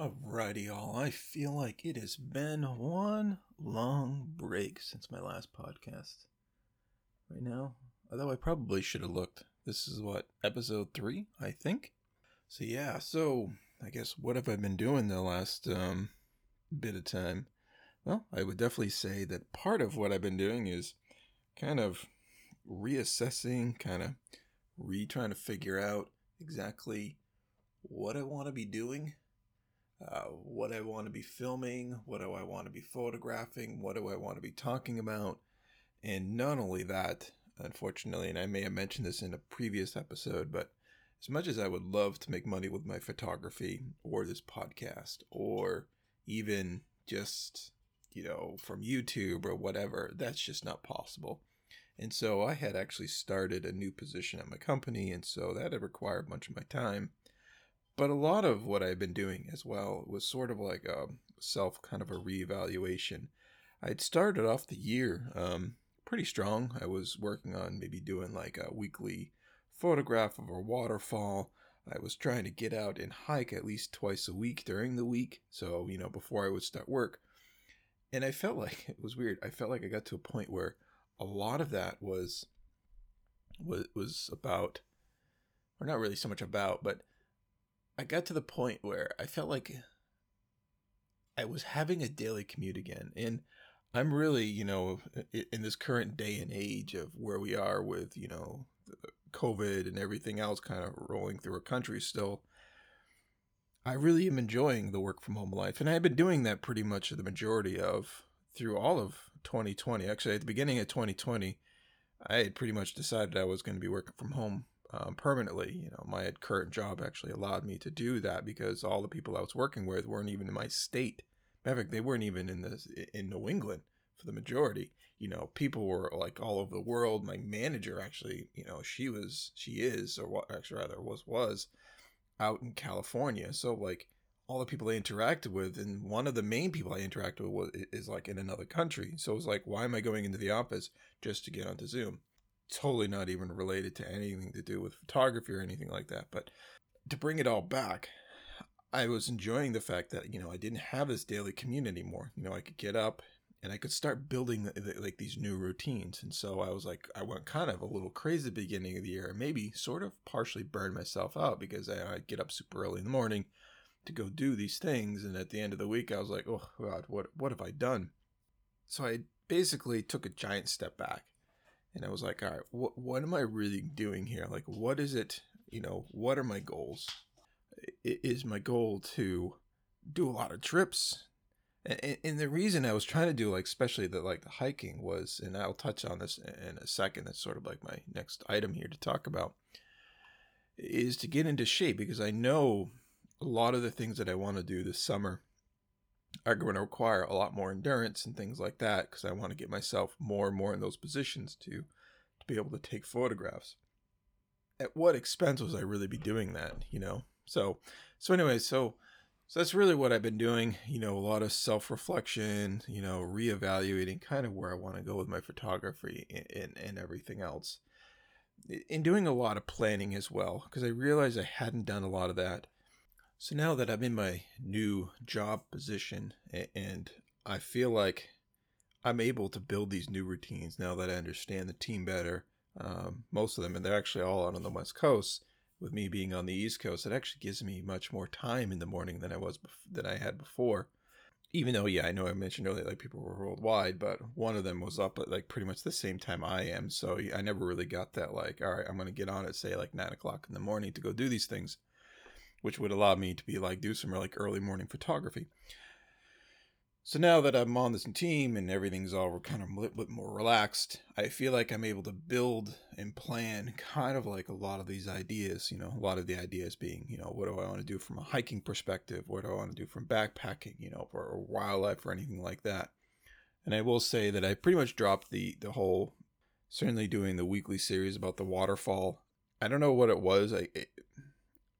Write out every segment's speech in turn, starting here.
Alrighty, y'all. I feel like it has been one long break since my last podcast. Right now, although I probably should have looked. This is what episode three, I think. So yeah, so I guess what have I been doing the last um, bit of time? Well, I would definitely say that part of what I've been doing is kind of reassessing, kind of re trying to figure out exactly what I want to be doing uh, what I want to be filming, what do I want to be photographing, what do I want to be talking about. And not only that, unfortunately, and I may have mentioned this in a previous episode, but as much as I would love to make money with my photography or this podcast or even just, you know, from YouTube or whatever, that's just not possible. And so I had actually started a new position at my company, and so that had required much of my time. But a lot of what I've been doing as well was sort of like a self kind of a reevaluation. I'd started off the year um, pretty strong. I was working on maybe doing like a weekly photograph of a waterfall. I was trying to get out and hike at least twice a week during the week. So, you know, before I would start work. And I felt like it was weird. I felt like I got to a point where a lot of that was was was about or not really so much about, but I got to the point where I felt like I was having a daily commute again. And I'm really, you know, in this current day and age of where we are with, you know, COVID and everything else kind of rolling through our country still, I really am enjoying the work from home life. And I've been doing that pretty much the majority of through all of 2020. Actually, at the beginning of 2020, I had pretty much decided I was going to be working from home um, permanently. You know, my current job actually allowed me to do that because all the people I was working with weren't even in my state. In fact, they weren't even in this in New England for the majority. You know, people were like all over the world. My manager actually, you know, she was, she is, or what actually rather was was out in California. So like all the people I interacted with, and one of the main people I interacted with was, is like in another country. So it was like, why am I going into the office just to get onto Zoom? Totally not even related to anything to do with photography or anything like that. But to bring it all back, I was enjoying the fact that, you know, I didn't have this daily commute anymore. You know, I could get up and I could start building the, the, like these new routines. And so I was like, I went kind of a little crazy at the beginning of the year maybe sort of partially burned myself out because I, I'd get up super early in the morning to go do these things. And at the end of the week, I was like, oh God, what, what have I done? So I basically took a giant step back and I was like, all right, what what am I really doing here? Like, what is it? You know, what are my goals? Is my goal to do a lot of trips? And, and the reason I was trying to do like, especially the like the hiking was, and I'll touch on this in a second. That's sort of like my next item here to talk about, is to get into shape because I know a lot of the things that I want to do this summer are going to require a lot more endurance and things like that because I want to get myself more and more in those positions to to be able to take photographs. At what expense was I really be doing that, you know? So so anyway, so so that's really what I've been doing, you know, a lot of self-reflection, you know, reevaluating kind of where I want to go with my photography and, and, and everything else. In doing a lot of planning as well because I realized I hadn't done a lot of that so now that I'm in my new job position and I feel like I'm able to build these new routines now that I understand the team better, um, most of them, and they're actually all out on the West Coast. With me being on the East Coast, it actually gives me much more time in the morning than I was bef- than I had before. Even though, yeah, I know I mentioned earlier like people were worldwide, but one of them was up at like pretty much the same time I am, so I never really got that like, all right, I'm gonna get on at say like nine o'clock in the morning to go do these things which would allow me to be like do some like early morning photography. So now that I'm on this team and everything's all kind of a little bit more relaxed, I feel like I'm able to build and plan kind of like a lot of these ideas. You know, a lot of the ideas being, you know, what do I want to do from a hiking perspective? What do I want to do from backpacking? You know, or, wildlife or anything like that. And I will say that I pretty much dropped the the whole, certainly doing the weekly series about the waterfall. I don't know what it was. I it,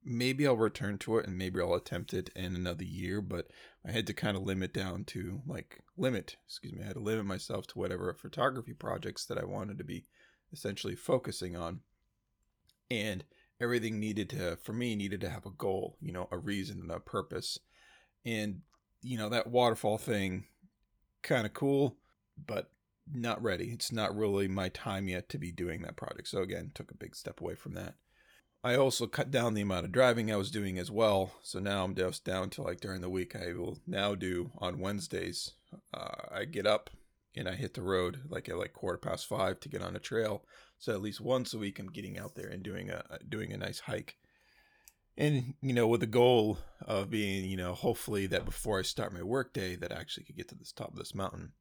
maybe I'll return to it and maybe I'll attempt it in another year, but I had to kind of limit down to like limit, excuse me, I had to limit myself to whatever photography projects that I wanted to be essentially focusing on. And everything needed to, for me, needed to have a goal, you know, a reason and a purpose. And, you know, that waterfall thing, kind of cool, but not ready. It's not really my time yet to be doing that project. So, again, took a big step away from that. I also cut down the amount of driving I was doing as well. So now I'm just down to like during the week, I will now do on Wednesdays. Uh, I get up and I hit the road like at like quarter past five to get on a trail. So at least once a week, I'm getting out there and doing a doing a nice hike. And you know, with the goal of being, you know, hopefully that before I start my workday, that I actually could get to this top of this mountain.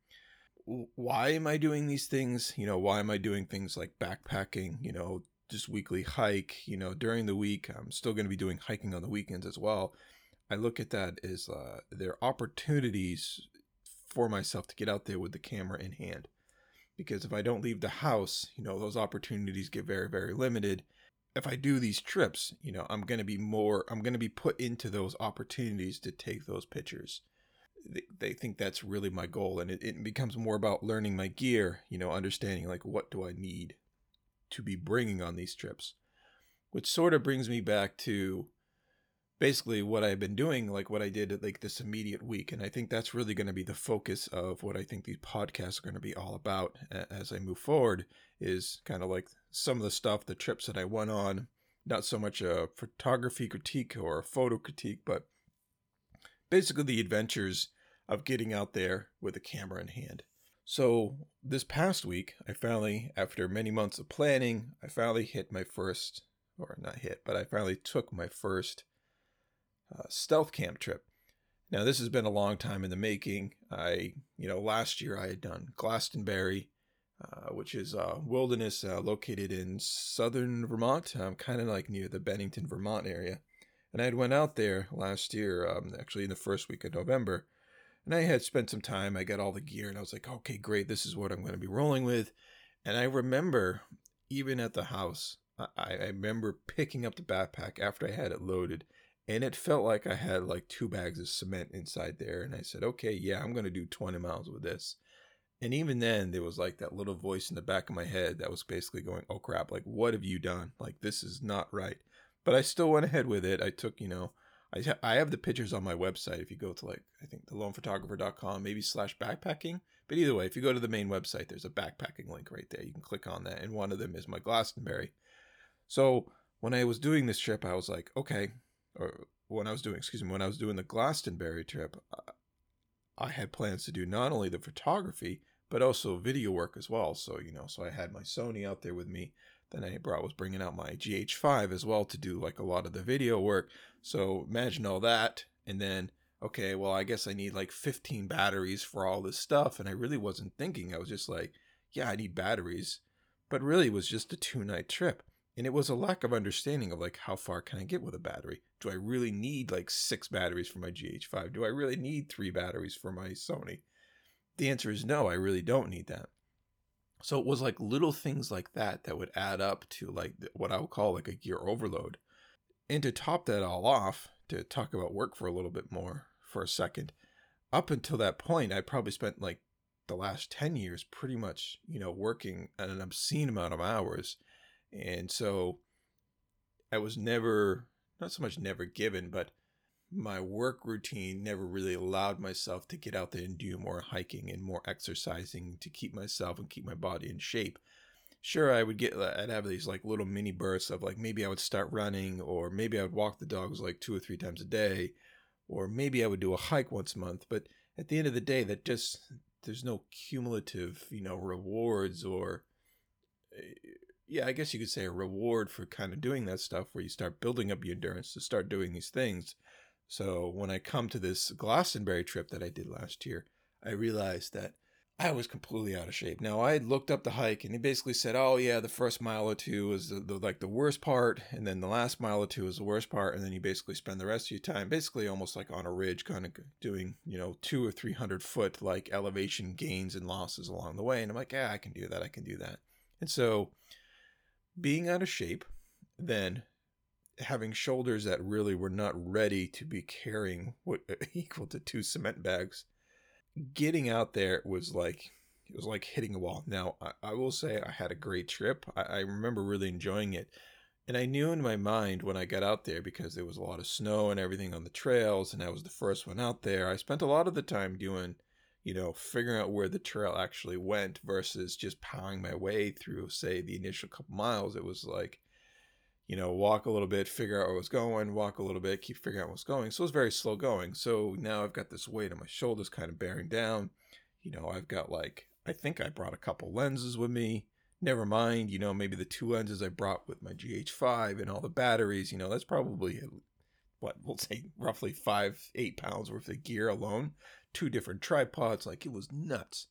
Why am I doing these things? You know, why am I doing things like backpacking? You know, just weekly hike. You know, during the week, I'm still going to be doing hiking on the weekends as well. I look at that as uh, there are opportunities for myself to get out there with the camera in hand. Because if I don't leave the house, you know, those opportunities get very, very limited. If I do these trips, you know, I'm going to be more, I'm going to be put into those opportunities to take those pictures. They, think that's really my goal. And it becomes more about learning my gear, you know, understanding like what do I need to be bringing on these trips. Which sort of brings me back to basically what I've been doing, like what I did at, like this immediate week. And I think that's really going to be the focus of what I think these podcasts are going to be all about as I move forward is kind of like some of the stuff, the trips that I went on, not so much a photography critique or a photo critique, but basically the adventures of getting out there with a camera in hand. So this past week, I finally, after many months of planning, I finally hit my first, or not hit, but I finally took my first uh, stealth camp trip. Now, this has been a long time in the making. I, you know, last year I had done Glastenbury, uh, which is a wilderness uh, located in southern Vermont, um, kind of like near the Bennington, Vermont area. And I had went out there last year, um, actually in the first week of November, and I had spent some time. I got all the gear, and I was like, okay, great, this is what I'm going to be rolling with. And I remember, even at the house, I, I remember picking up the backpack after I had it loaded and it felt like I had like two bags of cement inside there. And I said, okay, yeah, I'm going to do 20 miles with this. And even then, there was like that little voice in the back of my head that was basically going, oh crap, like, what have you done? Like, this is not right. But I still went ahead with it. I took, you know, I, I have the pictures on my website. If you go to like, I think thelonephotographer.com, maybe slash backpacking. But either way, if you go to the main website, there's a backpacking link right there. You can click on that. And one of them is my Glastenbury. So when I was doing this trip, I was like, okay, or when I was doing, excuse me, when I was doing the Glastenbury trip, uh, I had plans to do not only the photography but also video work as well. So you know, so I had my Sony out there with me. Then I brought was bringing out my GH5 as well to do like a lot of the video work. So imagine all that, and then okay, well I guess I need like 15 batteries for all this stuff, and I really wasn't thinking. I was just like, yeah, I need batteries, but really it was just a two night trip. And it was a lack of understanding of like how far can i get with a battery? Do i really need like six batteries for my gh5 do i really need three batteries for my sony? The answer is no i really don't need that so it was like little things like that that would add up to like what i would call like a gear overload. And to top that all off to talk about work for a little bit more for a second up until that point i probably spent like the last 10 years pretty much you know working an obscene amount of hours. And so I was never, not so much never given, but my work routine never really allowed myself to get out there and do more hiking and more exercising to keep myself and keep my body in shape. Sure, I would get, I'd have these like little mini bursts of like maybe I would start running, or maybe I would walk the dogs like two or three times a day, or maybe I would do a hike once a month. But at the end of the day, that just, there's no cumulative, you know, rewards or eh, yeah, I guess you could say a reward for kind of doing that stuff where you start building up your endurance to start doing these things. So when I come to this Glastenbury trip that I did last year, I realized that I was completely out of shape. Now I looked up the hike and he basically said, "Oh yeah, the first mile or two is the, the, like the worst part, and then the last mile or two is the worst part, and then you basically spend the rest of your time basically almost like on a ridge, kind of doing you know two or three hundred foot like elevation gains and losses along the way." And I'm like, "Yeah, I can do that. I can do that." And so being out of shape, then having shoulders that really were not ready to be carrying what equal to two cement bags. Getting out there was like it was like hitting a wall. Now I, I will say I had a great trip. I, I remember really enjoying it, And I knew in my mind when I got out there because there was a lot of snow and everything on the trails, and I was the first one out there. I spent a lot of the time doing, you know, figuring out where the trail actually went versus just powering my way through, say, the initial couple miles. It was like, you know, walk a little bit, figure out where I was going, walk a little bit, keep figuring out what's going. So it was very slow going. So now I've got this weight on my shoulders kind of bearing down. You know, I've got like, I think I brought a couple lenses with me never mind, you know, maybe the two lenses I brought with my GH5 and all the batteries, you know, that's probably what we'll say roughly five, eight pounds worth of gear alone. Two different tripods, like it was nuts.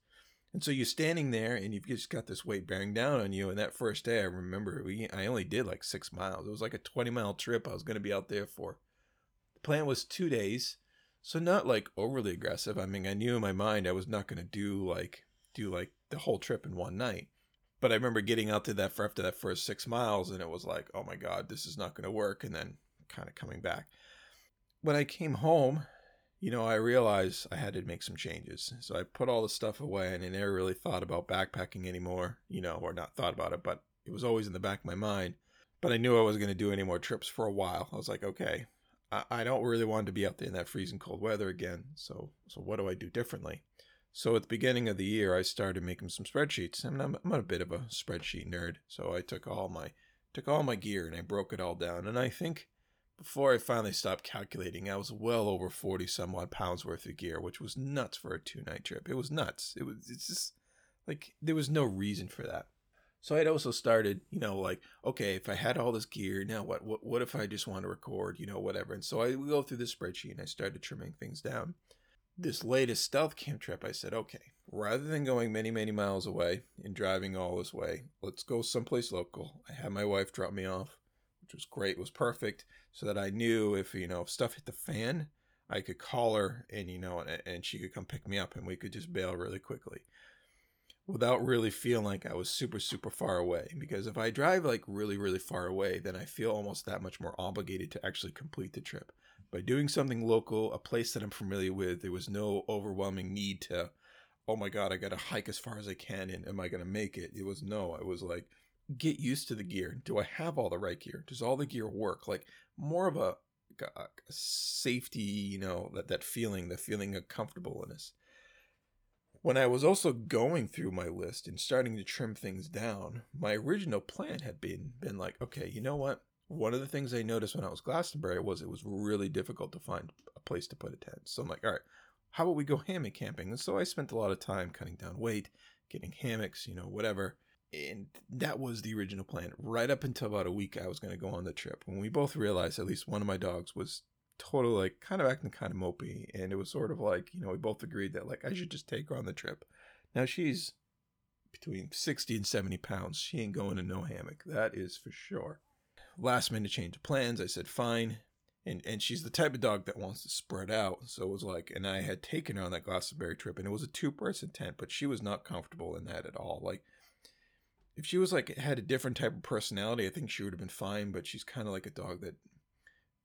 And so you're standing there and you've just got this weight bearing down on you. And that first day, I remember we, I only did like six miles. It was like a 20 mile trip I was going to be out there for. The plan was two days. So not like overly aggressive. I mean, I knew in my mind I was not going to do like, do like the whole trip in one night. But I remember getting out to that for after that first six miles, and it was like, oh my god, this is not going to work. And then kind of coming back. When I came home, you know, I realized I had to make some changes. So I put all the stuff away, and I never really thought about backpacking anymore. You know, or not thought about it, but it was always in the back of my mind. But I knew I wasn't going to do any more trips for a while. I was like, okay, I, I don't really want to be out there in that freezing cold weather again. So, so what do I do differently? So at the beginning of the year, I started making some spreadsheets. I mean, I'm, I'm a bit of a spreadsheet nerd, so I took all my took all my gear and I broke it all down. And I think before I finally stopped calculating, I was well over forty some odd pounds worth of gear, which was nuts for a two night trip. It was nuts. It was it's just like there was no reason for that. So I'd also started, you know, like, okay, if I had all this gear, now what? What, what if I just want to record, you know, whatever? And so I go through the spreadsheet and I started trimming things down this latest stealth camp trip, I said, okay, rather than going many, many miles away and driving all this way, let's go someplace local. I had my wife drop me off, which was great, was perfect, so that I knew if, you know, if stuff hit the fan, I could call her and, you know, and, and she could come pick me up and we could just bail really quickly without really feeling like I was super, super far away. Because if I drive like really, really far away, then I feel almost that much more obligated to actually complete the trip by doing something local, a place that I'm familiar with, there was no overwhelming need to, oh my God, I got to hike as far as I can and am I going to make it? It was no, I was like, get used to the gear. Do I have all the right gear? Does all the gear work? Like more of a, uh, a safety, you know, that, that feeling, the feeling of comfortableness. When I was also going through my list and starting to trim things down, my original plan had been been like, okay, you know what? one of the things I noticed when I was Glastenbury was it was really difficult to find a place to put a tent. So I'm like, all right, how about we go hammock camping? And so I spent a lot of time cutting down weight, getting hammocks, you know, whatever. And that was the original plan. Right up until about a week, I was going to go on the trip when we both realized at least one of my dogs was totally like kind of acting kind of mopey. And it was sort of like, you know, we both agreed that like I should just take her on the trip. Now she's between 60 and 70 pounds. She ain't going in no hammock. That is for sure last minute change of plans. I said, fine. And, and she's the type of dog that wants to spread out. So it was like, and I had taken her on that Glastenbury trip, and it was a two person tent, but she was not comfortable in that at all. Like, if she was like, had a different type of personality, I think she would have been fine, but she's kind of like a dog that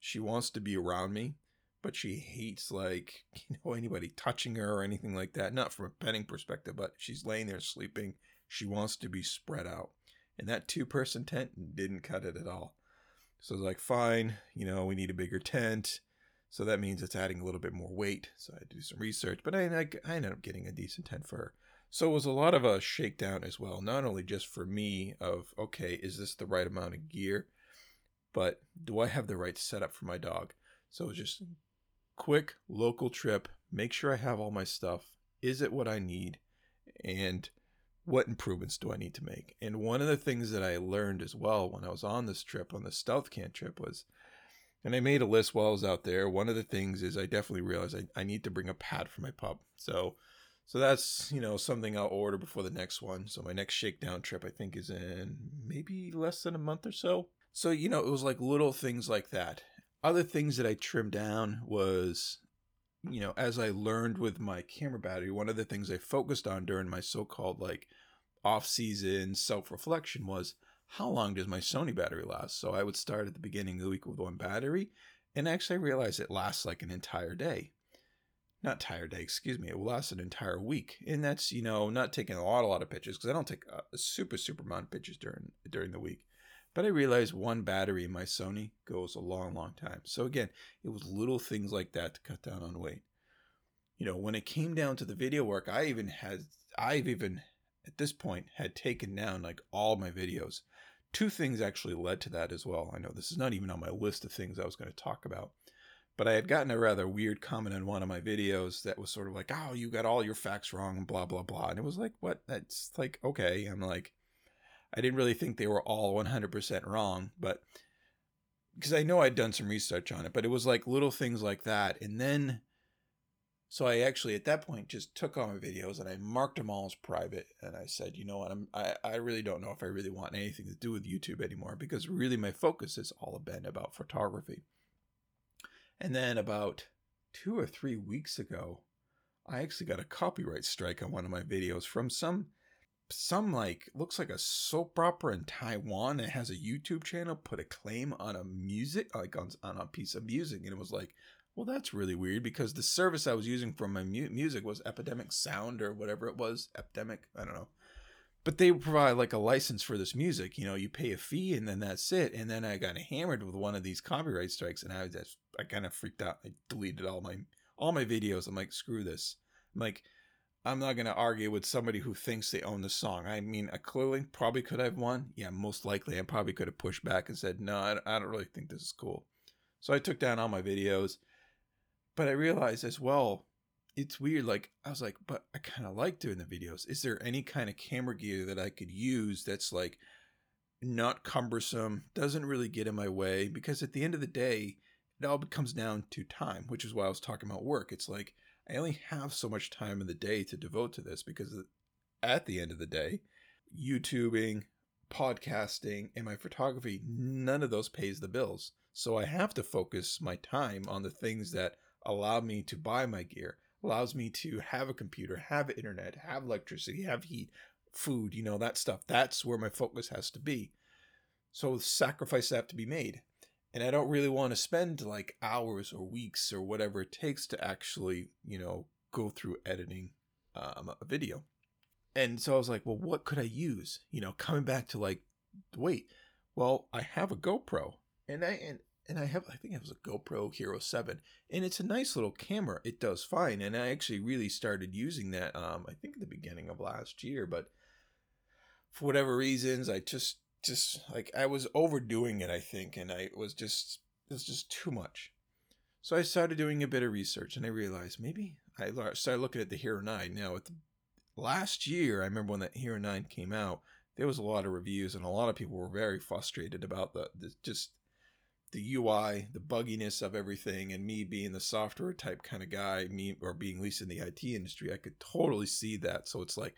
she wants to be around me, but she hates, like, you know, anybody touching her or anything like that. Not from a petting perspective, but she's laying there sleeping. She wants to be spread out. And that two person tent didn't cut it at all. So like, fine, you know, we need a bigger tent. So that means it's adding a little bit more weight. So I had to do some research, but I, I, I ended up getting a decent tent for her. So it was a lot of a shakedown as well, not only just for me of, okay, is this the right amount of gear, but do I have the right setup for my dog? So just quick local trip, make sure I have all my stuff. Is it what I need? And what improvements do I need to make? And one of the things that I learned as well when I was on this trip, on the stealth camp trip, was, and I made a list while I was out there. One of the things is I definitely realized I, I need to bring a pad for my pup. So, so that's you know something I'll order before the next one. So my next shakedown trip I think is in maybe less than a month or so. So you know it was like little things like that. Other things that I trimmed down was you know, as I learned with my camera battery, one of the things I focused on during my so-called like off-season self-reflection was how long does my Sony battery last? So I would start at the beginning of the week with one battery, and actually I realized it lasts like an entire day. Not tired day, excuse me. It will last an entire week, and that's you know not taking a lot, a lot of pictures because I don't take a, a super, super amount of pictures during during the week. But I realized one battery in my Sony goes a long, long time. So again, it was little things like that to cut down on weight. You know, when it came down to the video work, I even had, I've even at this point had taken down like all my videos. Two things actually led to that as well. I know this is not even on my list of things I was going to talk about, but I had gotten a rather weird comment in one of my videos that was sort of like, "Oh, you got all your facts wrong," and blah blah blah. And it was like, "What? That's like okay." I'm like, I didn't really think they were all 100% wrong, but because I know I'd done some research on it, but it was like little things like that, and then so I actually at that point just took all my videos and I marked them all as private and I said, you know what, I'm I, I really don't know if I really want anything to do with YouTube anymore because really my focus has all been about photography. And then about two or three weeks ago, I actually got a copyright strike on one of my videos from some some like looks like a soap opera in Taiwan that has a YouTube channel put a claim on a music like on, on a piece of music and it was like well, that's really weird because the service I was using for my mu- music was Epidemic Sound or whatever it was. Epidemic, I don't know. But they provide like a license for this music. You know, you pay a fee and then that's it. And then I got hammered with one of these copyright strikes, and I was just I kind of freaked out. I deleted all my all my videos. I'm like, screw this. I'm like, I'm not gonna argue with somebody who thinks they own the song. I mean, I clearly probably could have won. Yeah, most likely I probably could have pushed back and said, no, I don't really think this is cool. So I took down all my videos but I realized as well, it's weird. Like I was like, but I kind of like doing the videos. Is there any kind of camera gear that I could use that's like not cumbersome, doesn't really get in my way? Because at the end of the day, it all comes down to time, which is why I was talking about work. It's like I only have so much time in the day to devote to this because at the end of the day, YouTubing, podcasting, and my photography, none of those pays the bills. So I have to focus my time on the things that allow me to buy my gear, allows me to have a computer, have internet, have electricity, have heat, food, you know, that stuff. That's where my focus has to be. So sacrifices have to be made. And I don't really want to spend like hours or weeks or whatever it takes to actually, you know, go through editing um, a video. And so I was like, well, what could I use? You know, coming back to like, wait, well, I have a GoPro, and I and and I have I think it was a GoPro Hero 7 and it's a nice little camera. It does fine and I actually really started using that um I think at the beginning of last year, but for whatever reasons I just just like I was overdoing it I think and I was just it was just too much. So I started doing a bit of research and I realized maybe I started looking at the Hero 9 now at the last year I remember when that Hero 9 came out there was a lot of reviews and a lot of people were very frustrated about the, the just the UI, the bugginess of everything, and me being the software type kind of guy, me or being at least in the IT industry, I could totally see that. So it's like,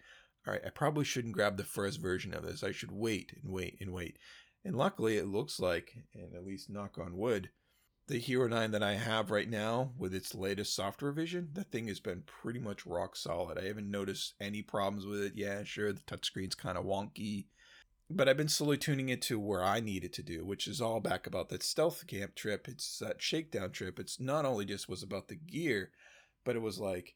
all right, I probably shouldn't grab the first version of this. I should wait and wait and wait. And luckily, it looks like, and at least knock on wood, the Hero 9 that I have right now with its latest software revision, that thing has been pretty much rock solid. I haven't noticed any problems with it. Yeah, sure, the touchscreen's kind of wonky but I've been slowly tuning it to where I need it to do, which is all back about that stealth camp trip. It's that shakedown trip. It's not only just was about the gear, but it was like,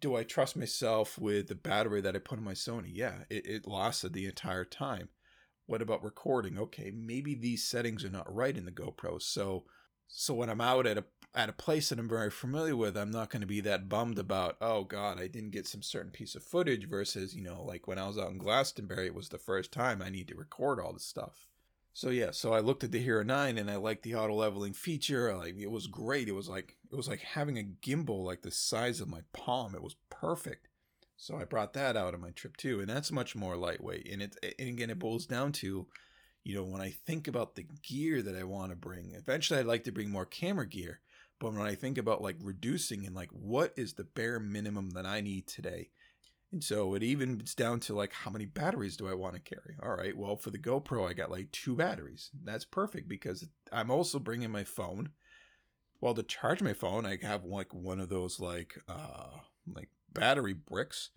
do I trust myself with the battery that I put in my Sony? Yeah, it, it lasted the entire time. What about recording? Okay, maybe these settings are not right in the GoPro. So so when I'm out at a at a place that I'm very familiar with, I'm not going to be that bummed about, oh God, I didn't get some certain piece of footage versus, you know, like when I was out in Glastenbury, it was the first time I need to record all this stuff. So yeah, so I looked at the Hero 9 and I liked the auto leveling feature. Like it was great. It was like it was like having a gimbal like the size of my palm. It was perfect. So I brought that out on my trip too, and that's much more lightweight. And it and again it boils down to you know, when I think about the gear that I want to bring, eventually I'd like to bring more camera gear. But when I think about like reducing and like what is the bare minimum that I need today, and so it even it's down to like how many batteries do I want to carry? All right, well for the GoPro I got like two batteries. That's perfect because I'm also bringing my phone. Well, to charge my phone, I have like one of those like uh like battery bricks.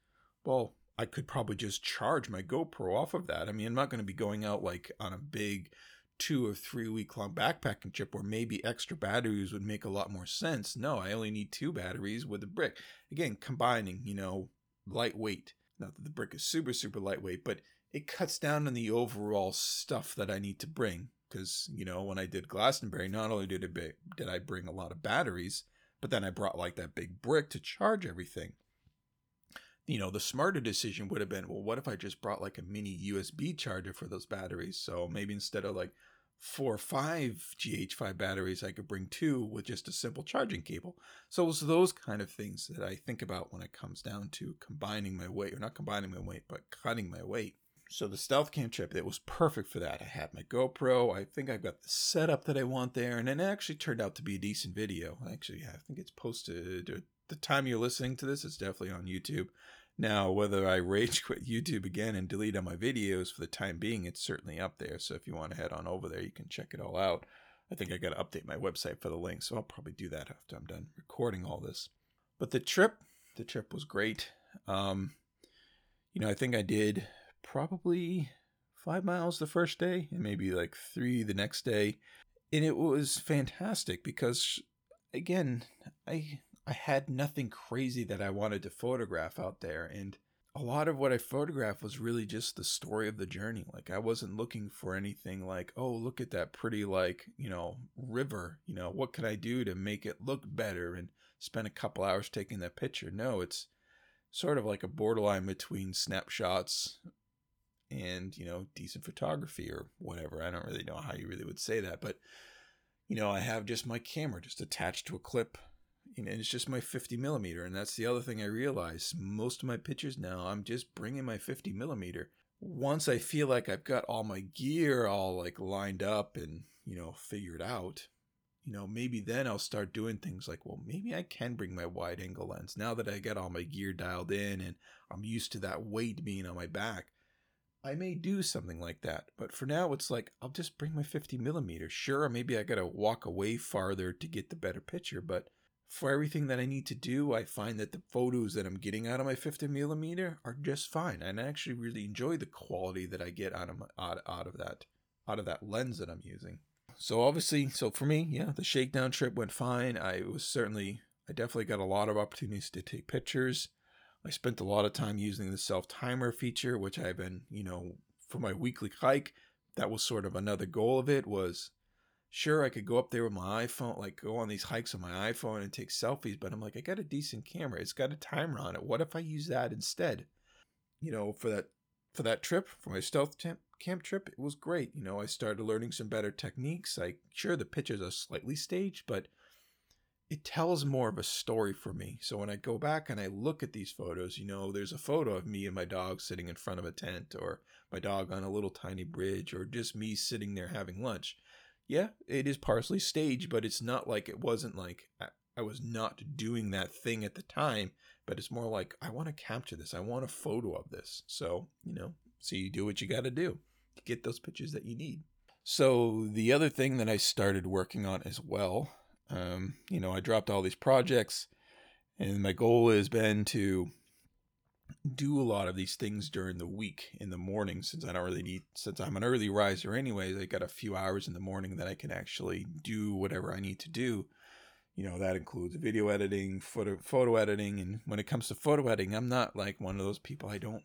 Well, I could probably just charge my GoPro off of that. I mean, I'm not going to be going out like on a big two or three week long backpacking trip where maybe extra batteries would make a lot more sense. No, I only need two batteries with a brick. Again, combining, you know, lightweight. Not that the brick is super, super lightweight, but it cuts down on the overall stuff that I need to bring. Because, you know, when I did Glastenbury, not only did, it did I bring a lot of batteries, but then I brought like that big brick to charge everything. You know, the smarter decision would have been, well, what if I just brought like a mini USB charger for those batteries? So maybe instead of like four or five GH5 batteries, I could bring two with just a simple charging cable. So it's those kind of things that I think about when it comes down to combining my weight, or not combining my weight, but cutting my weight. So the stealth cam trip, it was perfect for that. I had my GoPro. I think I've got the setup that I want there, and it actually turned out to be a decent video. Actually, I think it's posted. The time you're listening to this, it's definitely on YouTube. Now, whether I rage quit YouTube again and delete all my videos for the time being, it's certainly up there. So if you want to head on over there, you can check it all out. I think I got to update my website for the link, so I'll probably do that after I'm done recording all this. But the trip, the trip was great. Um, you know, I think I did probably five miles the first day and maybe like three the next day. And it was fantastic because, again, I I had nothing crazy that I wanted to photograph out there, and a lot of what I photographed was really just the story of the journey. Like I wasn't looking for anything like, oh, look at that pretty like, you know, river, you know, what can I do to make it look better and spend a couple hours taking that picture. No, it's sort of like a borderline between snapshots and you know decent photography or whatever. I don't really know how you really would say that but you know i have just my camera just attached to a clip and it's just my 50 millimeter and that's the other thing i realize. Most of my pictures now i'm just bringing my 50 millimeter. Once i feel like i've got all my gear all like lined up and you know figured out you know maybe then i'll start doing things like well maybe i can bring my wide angle lens now that i got all my gear dialed in and i'm used to that weight being on my back I may do something like that, but for now it's like I'll just bring my 50 millimeter. Sure, maybe I gotta walk away farther to get the better picture, but for everything that I need to do, I find that the photos that I'm getting out of my 50 millimeter are just fine, and I actually really enjoy the quality that I get out of my, out, out of that out of that lens that I'm using. So obviously, so for me, yeah, the shakedown trip went fine. I was certainly, I definitely got a lot of opportunities to take pictures. I spent a lot of time using the self timer feature, which I've been, you know, for my weekly hike. That was sort of another goal of it was sure I could go up there with my iPhone, like go on these hikes on my iPhone and take selfies, but I'm like, I got a decent camera. It's got a timer on it. What if I use that instead? You know, for that for that trip, for my stealth camp trip, it was great. You know, I started learning some better techniques. Like, sure, the pictures are slightly staged, but it tells more of a story for me. So when I go back and I look at these photos, you know, there's a photo of me and my dog sitting in front of a tent, or my dog on a little tiny bridge, or just me sitting there having lunch. Yeah, it is partially staged, but it's not like it wasn't like I was not doing that thing at the time, but it's more like I want to capture this. I want a photo of this. So, you know, so you do what you got to do to get those pictures that you need. So, the other thing that I started working on as well um, you know, I dropped all these projects, and my goal has been to do a lot of these things during the week in the morning since I don't really need since I'm an early riser anyways I got a few hours in the morning that I can actually do whatever I need to do. You know that includes video editing photo photo editing and when it comes to photo editing I'm not like one of those people. I don't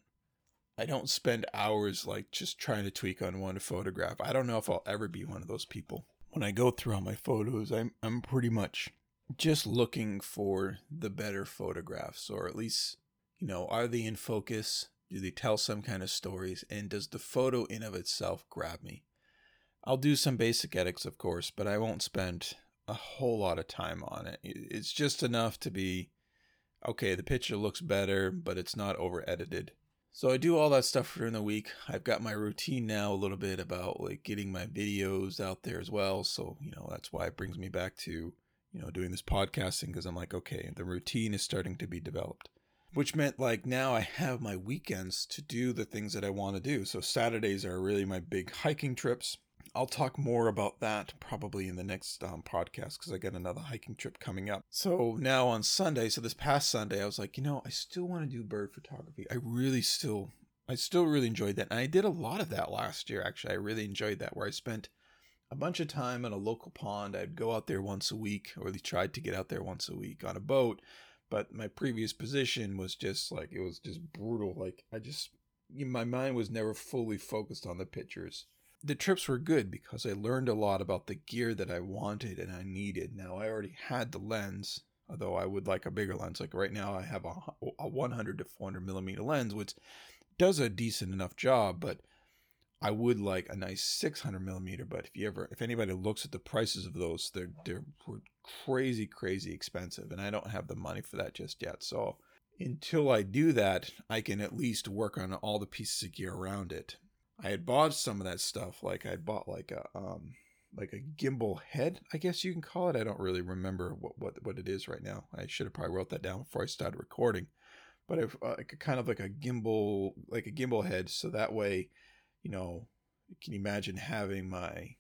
I don't spend hours like just trying to tweak on one photograph. I don't know if I'll ever be one of those people when I go through all my photos, I'm I'm pretty much just looking for the better photographs, or at least, you know, are they in focus? Do they tell some kind of stories? And does the photo in of itself grab me? I'll do some basic edits, of course, but I won't spend a whole lot of time on it. It's just enough to be okay, the picture looks better, but it's not over edited. So I do all that stuff during the week. I've got my routine now a little bit about like getting my videos out there as well. So, you know, that's why it brings me back to, you know, doing this podcasting because I'm like, okay, the routine is starting to be developed. Which meant like now I have my weekends to do the things that I want to do. So Saturdays are really my big hiking trips. I'll talk more about that probably in the next um, podcast because I got another hiking trip coming up. So now on Sunday, so this past Sunday, I was like, you know, I still want to do bird photography. I really still, I still really enjoyed that. And I did a lot of that last year, actually. I really enjoyed that where I spent a bunch of time in a local pond. I'd go out there once a week, or least tried to get out there once a week on a boat. But my previous position was just like, it was just brutal. Like, I just my mind was never fully focused on the pictures. The trips were good because I learned a lot about the gear that I wanted and I needed. Now I already had the lens, although I would like a bigger lens. Like right now, I have a, a 100 to 400 millimeter lens, which does a decent enough job, but I would like a nice 600 millimeter. But if you ever, if anybody looks at the prices of those, they're they're crazy, crazy expensive, and I don't have the money for that just yet. So until I do that, I can at least work on all the pieces of gear around it. I had bought some of that stuff, like I bought like a um like a gimbal head, I guess you can call it. I don't really remember what what, what it is right now. I should have probably wrote that down before I started recording. But I've uh, kind of like a gimbal like a gimbal head, so that way, you know, can you imagine having my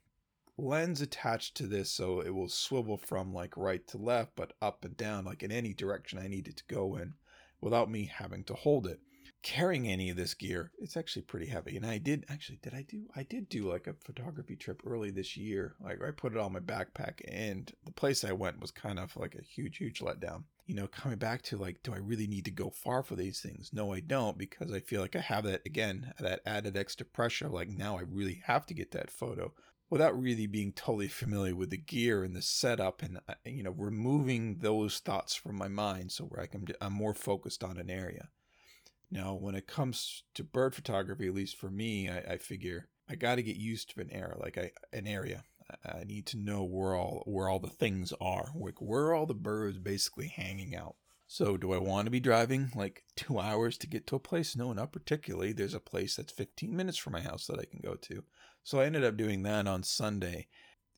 lens attached to this so it will swivel from like right to left but up and down like in any direction I need it to go in without me having to hold it. Carrying any of this gear, it's actually pretty heavy. And I did actually, did I do? I did do like a photography trip early this year. Like I put it on my backpack, and the place I went was kind of like a huge, huge letdown. You know, coming back to like, do I really need to go far for these things? No, I don't, because I feel like I have that again, that added extra pressure. Like now I really have to get that photo without really being totally familiar with the gear and the setup and uh, you know removing those thoughts from my mind so where I can I'm more focused on an area. Now, when it comes to bird photography, at least for me, I, I figure I got to get used to an area, like I, an area. I, need to know where all where all the things are, like where all the birds basically hanging out. So, do I want to be driving like two hours to get to a place? No, not particularly. There's a place that's 15 minutes from my house that I can go to. So I ended up doing that on Sunday.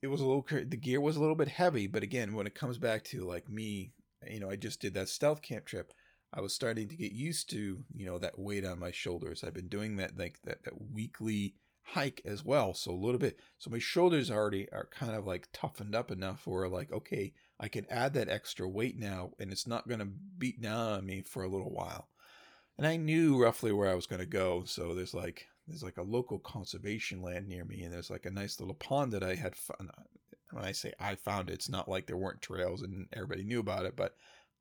It was a little the gear was a little bit heavy, but again, when it comes back to like me, you know, I just did that stealth camp trip. I was starting to get used to, you know, that weight on my shoulders. I've been doing that like that, that weekly hike as well. So a little bit so my shoulders already are kind of like toughened up enough where like, okay, I can add that extra weight now and it's not gonna beat down on me for a little while. And I knew roughly where I was gonna go. So there's like there's like a local conservation land near me, and there's like a nice little pond that I had. When I say I found it, it's not like there weren't trails and everybody knew about it, but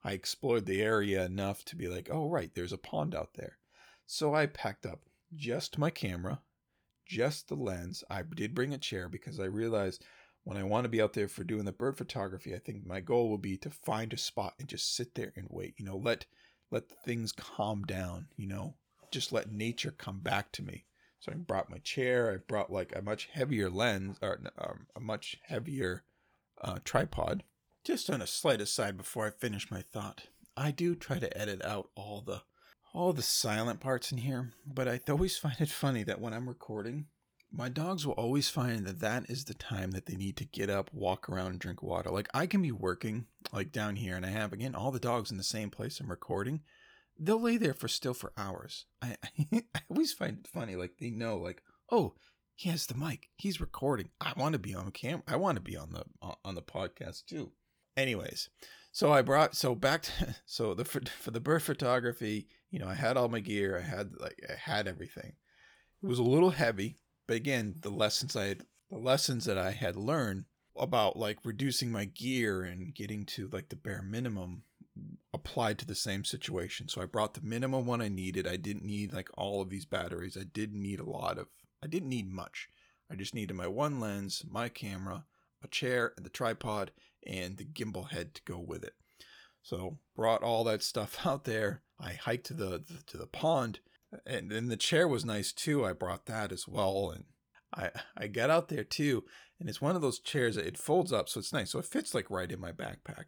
I explored the area enough to be like, oh, right, there's a pond out there. So I packed up just my camera, just the lens. I did bring a chair because I realized when I want to be out there for doing the bird photography, I think my goal will be to find a spot and just sit there and wait. You know, let let things calm down. You know, just let nature come back to me. So I brought my chair. I brought like a much heavier lens or um, a much heavier uh, tripod. Just on a slight aside before I finish my thought, I do try to edit out all the all the silent parts in here, but I always find it funny that when I'm recording, my dogs will always find that that is the time that they need to get up, walk around, and drink water. Like I can be working like down here, and I have again all the dogs in the same place I'm recording, they'll lay there for still for hours. I, I, I always find it funny. Like they know, like, oh, he has the mic. He's recording. I want to be on camera. I want to be on the on the podcast too. Anyways, so I brought so back to so the for, for the bird photography. You know, I had all my gear. I had like I had everything. It was a little heavy, but again, the lessons I had, the lessons that I had learned about like reducing my gear and getting to like the bare minimum applied to the same situation. So I brought the minimum one I needed. I didn't need like all of these batteries. I didn't need a lot of, I didn't need much. I just needed my one lens, my camera, a chair, and the tripod, and the gimbal head to go with it. So brought all that stuff out there. I hiked to the, the to the pond, and then the chair was nice too. I brought that as well, and I I got out there too. And it's one of those chairs that it folds up, so it's nice. So it fits like right in my backpack.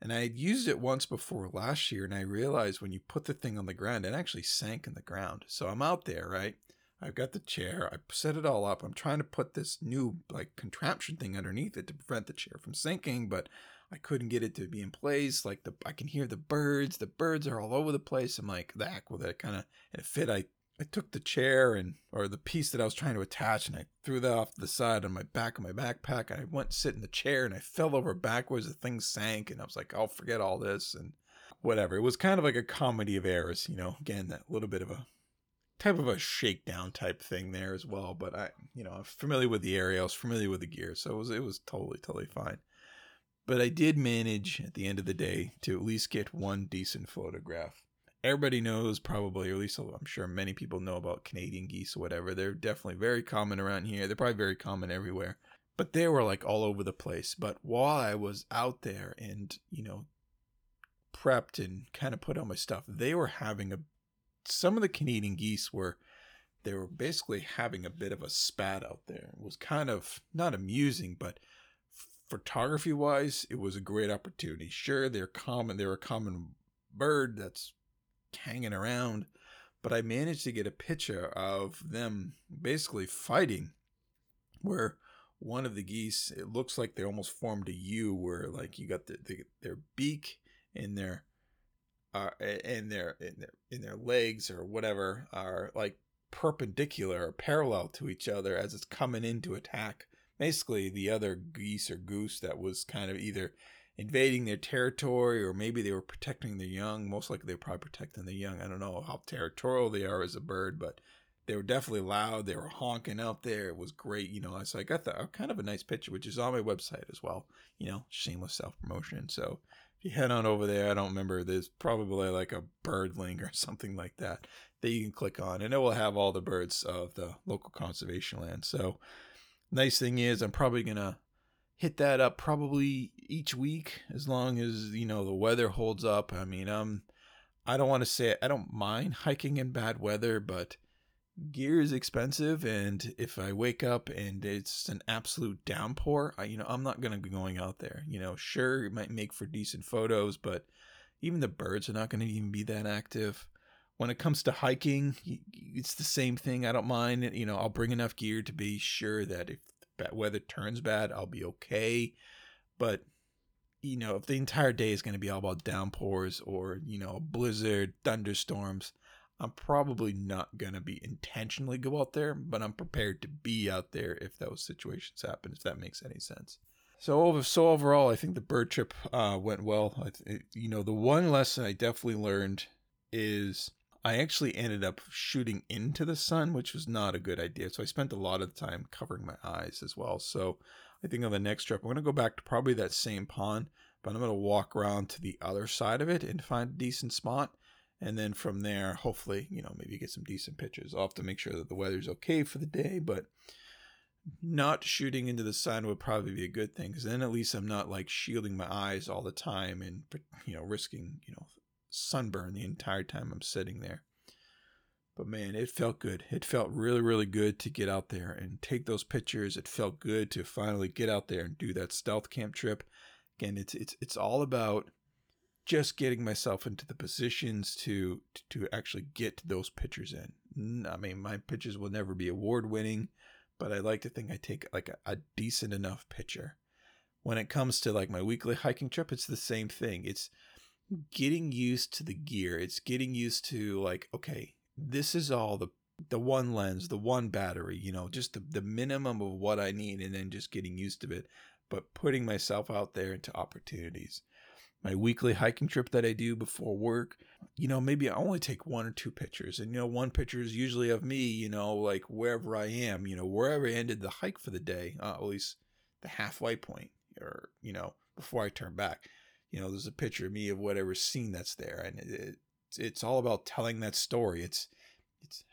And I had used it once before last year, and I realized when you put the thing on the ground, it actually sank in the ground. So I'm out there, right? I've got the chair, I set it all up. I'm trying to put this new like contraption thing underneath it to prevent the chair from sinking, but I couldn't get it to be in place. Like the I can hear the birds. The birds are all over the place. I'm like, the heck with it. Kind of it fit. I I took the chair and or the piece that I was trying to attach and I threw that off the side on my back of my backpack. And I went sit in the chair and I fell over backwards. The thing sank and I was like, I'll forget all this and whatever. It was kind of like a comedy of errors, you know. Again, that little bit of a type of a shakedown type thing there as well. But I, you know, I'm familiar with the area. I was familiar with the gear, so it was it was totally totally fine. But I did manage at the end of the day to at least get one decent photograph everybody knows probably, or at least I'm sure many people know about Canadian geese or whatever. They're definitely very common around here. They're probably very common everywhere. But they were like all over the place. But while I was out there and, you know, prepped and kind of put on my stuff, they were having a some of the Canadian geese were they were basically having a bit of a spat out there. It was kind of not amusing, but photography wise, it was a great opportunity. Sure, they're common, they're a common bird that's hanging around, but I managed to get a picture of them basically fighting where one of the geese, it looks like they almost formed a U where like you got the, the their beak and their uh, and their in their in their legs or whatever are like perpendicular or parallel to each other as it's coming in to attack basically the other geese or goose that was kind of either invading their territory or maybe they were protecting their young. Most likely they were probably protecting the young. I don't know how territorial they are as a bird, but they were definitely loud. They were honking out there. It was great, you know. So I got the kind of a nice picture, which is on my website as well. You know, shameless self promotion. So you head on over there, I don't remember. There's probably like a bird link or something like that that you can click on, and it will have all the birds of the local conservation land. So, nice thing is, I'm probably gonna hit that up probably each week as long as you know the weather holds up. I mean, um, I don't want to say I don't mind hiking in bad weather, but gear is expensive, and if I wake up and it's an absolute downpour, I, you know, I'm not gonna be going out there. You know, sure, it might make for decent photos, but even the birds are not going to even be that active when it comes to hiking, it's the same thing. I don't mind. You know, I'll bring enough gear to be sure that if the weather turns bad, I'll be okay. But you know, if the entire day is going to be all about downpours or you know, blizzard, thunderstorms, I'm probably not going to be intentionally go out there, but I'm prepared to be out there if those situations happen. If that makes any sense. So over so overall, I think the bird trip uh, went well. I, you know, the one lesson I definitely learned is I actually ended up shooting into the sun, which was not a good idea. So I spent a lot of time covering my eyes as well. So I think on the next trip, I'm going to go back to probably that same pond, but I'm going to walk around to the other side of it and find a decent spot. And then from there, hopefully, you know, maybe get some decent pictures. I'll have to make sure that the weather's okay for the day, but not shooting into the sun would probably be a good thing because then at least I'm not like shielding my eyes all the time and, you know, risking, you know, sunburn the entire time I'm sitting there. But man, it felt good. It felt really, really good to get out there and take those pictures. It felt good to finally get out there and do that stealth camp trip. Again, it's it's it's all about just getting myself into the positions to to actually get those pictures in. I mean, my pictures will never be award winning, but I like to think I take like a, a decent enough picture. When it comes to like my weekly hiking trip, it's the same thing. It's getting used to the gear. It's getting used to like, okay, this is all the the one lens, the one battery, you know, just the, the minimum of what I need and then just getting used to it, but putting myself out there into opportunities. My weekly hiking trip that I do before work, you know, maybe I only take one or two pictures. And, you know, one picture is usually of me, you know, like wherever I am, you know, wherever I ended the hike for the day, uh, at least the halfway point or, you know, before I turn back you know, there's a picture of me of whatever scene that's there, and it, it's, all about telling that story. It's it's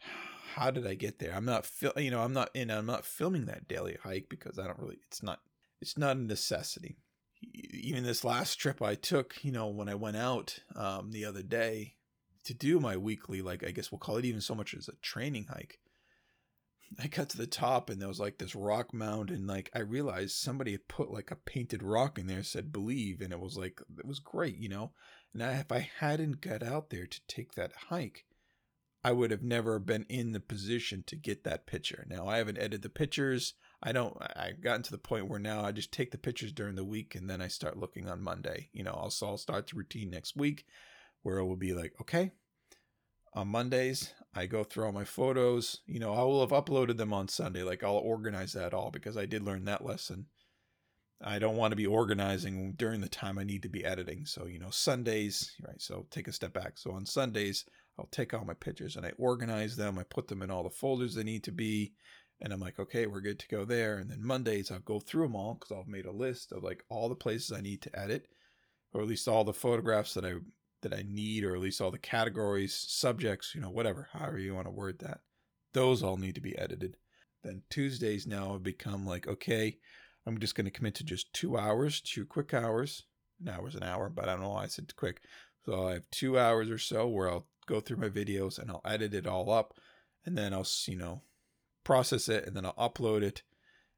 how did I get there? I'm not fil- you know I'm not in I'm not filming that daily hike because I don't really it's not it's not a necessity. Even this last trip I took, you know, when I went out um, the other day to do my weekly, like I guess we'll call it even so much as a training hike. I got to the top and there was like this rock mound and like I realized somebody had put like a painted rock in there said believe and it was like it was great, you know. And I, if I hadn't got out there to take that hike, I would have never been in the position to get that picture. Now I haven't edited the pictures. I don't I've gotten to the point where now I just take the pictures during the week and then I start looking on Monday. You know, I'll, I'll start the routine next week where it will be like, okay, on Mondays. I go through all my photos. You know, I will have uploaded them on Sunday. Like I'll organize that all because I did learn that lesson. I don't want to be organizing during the time I need to be editing. So, you know, Sundays, right? So take a step back. So on Sundays, I'll take all my pictures and I organize them. I put them in all the folders they need to be. And I'm like, okay, we're good to go there. And then Mondays, I'll go through them all because I've made a list of like all the places I need to edit, or at least all the photographs that I that I need, or at least all the categories, subjects, you know, whatever, however you want to word that, those all need to be edited. Then Tuesdays now have become like, okay, I'm just going to commit to just two hours, two quick hours. An hour's an hour, but I don't know why I said quick. So I have two hours or so where I'll go through my videos and I'll edit it all up and then I'll, you know, process it and then I'll upload it.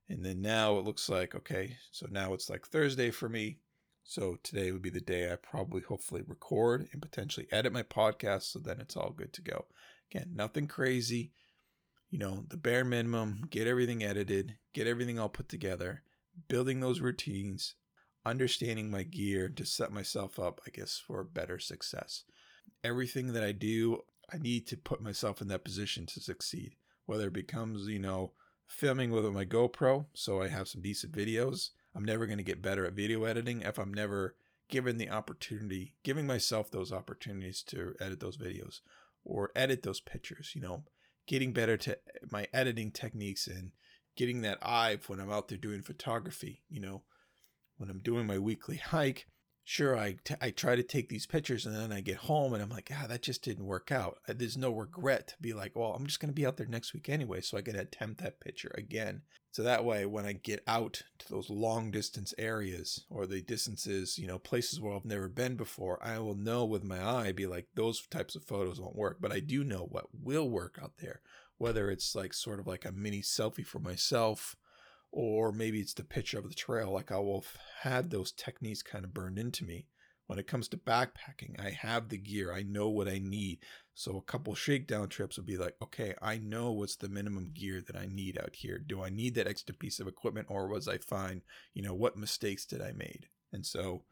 And then now it looks like, okay, so now it's like Thursday for me. So today would be the day I probably hopefully record and potentially edit my podcast. So then it's all good to go. Again, nothing crazy. You know, the bare minimum, get everything edited, get everything all put together, building those routines, understanding my gear to set myself up, I guess, for better success. Everything that I do, I need to put myself in that position to succeed. Whether it becomes, you know, filming with my GoPro, so I have some decent videos. I'm never going to get better at video editing if I'm never given the opportunity, giving myself those opportunities to edit those videos or edit those pictures, you know, getting better to my editing techniques and getting that eye when I'm out there doing photography, you know, when I'm doing my weekly hike, sure I, t- I try to take these pictures and then I get home and I'm like, ah, that just didn't work out. There's no regret to be like, well, I'm just going to be out there next week anyway, so I can attempt that picture again. So that way, when I get out to those long distance areas or the distances, you know, places where I've never been before, I will know with my eye, be like, those types of photos won't work. But I do know what will work out there, whether it's like sort of like a mini selfie for myself or maybe it's the pitch of the trail. Like I will have had those techniques kind of burned into me. When it comes to backpacking, I have the gear. I know what I need. So a couple shakedown trips would be like, okay, I know what's the minimum gear that I need out here. Do I need that extra piece of equipment or was I fine? You know, what mistakes did I made? And so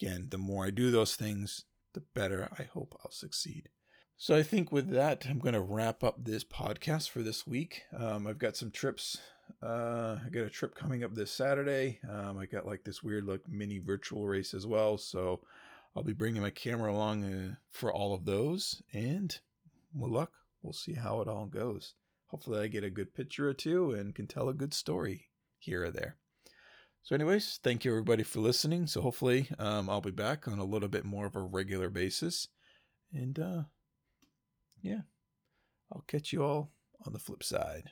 again, the more I do those things, the better I hope I'll succeed. So I think with that, I'm going to wrap up this podcast for this week. Um, I've got some trips uh, I got a trip coming up this Saturday. Um, I got like this weird like mini virtual race as well, so I'll be bringing my camera along uh, for all of those. And with luck, we'll see how it all goes. Hopefully, I get a good picture or two and can tell a good story here or there. So, anyways, thank you everybody for listening. So, hopefully, um, I'll be back on a little bit more of a regular basis. And uh, yeah, I'll catch you all on the flip side.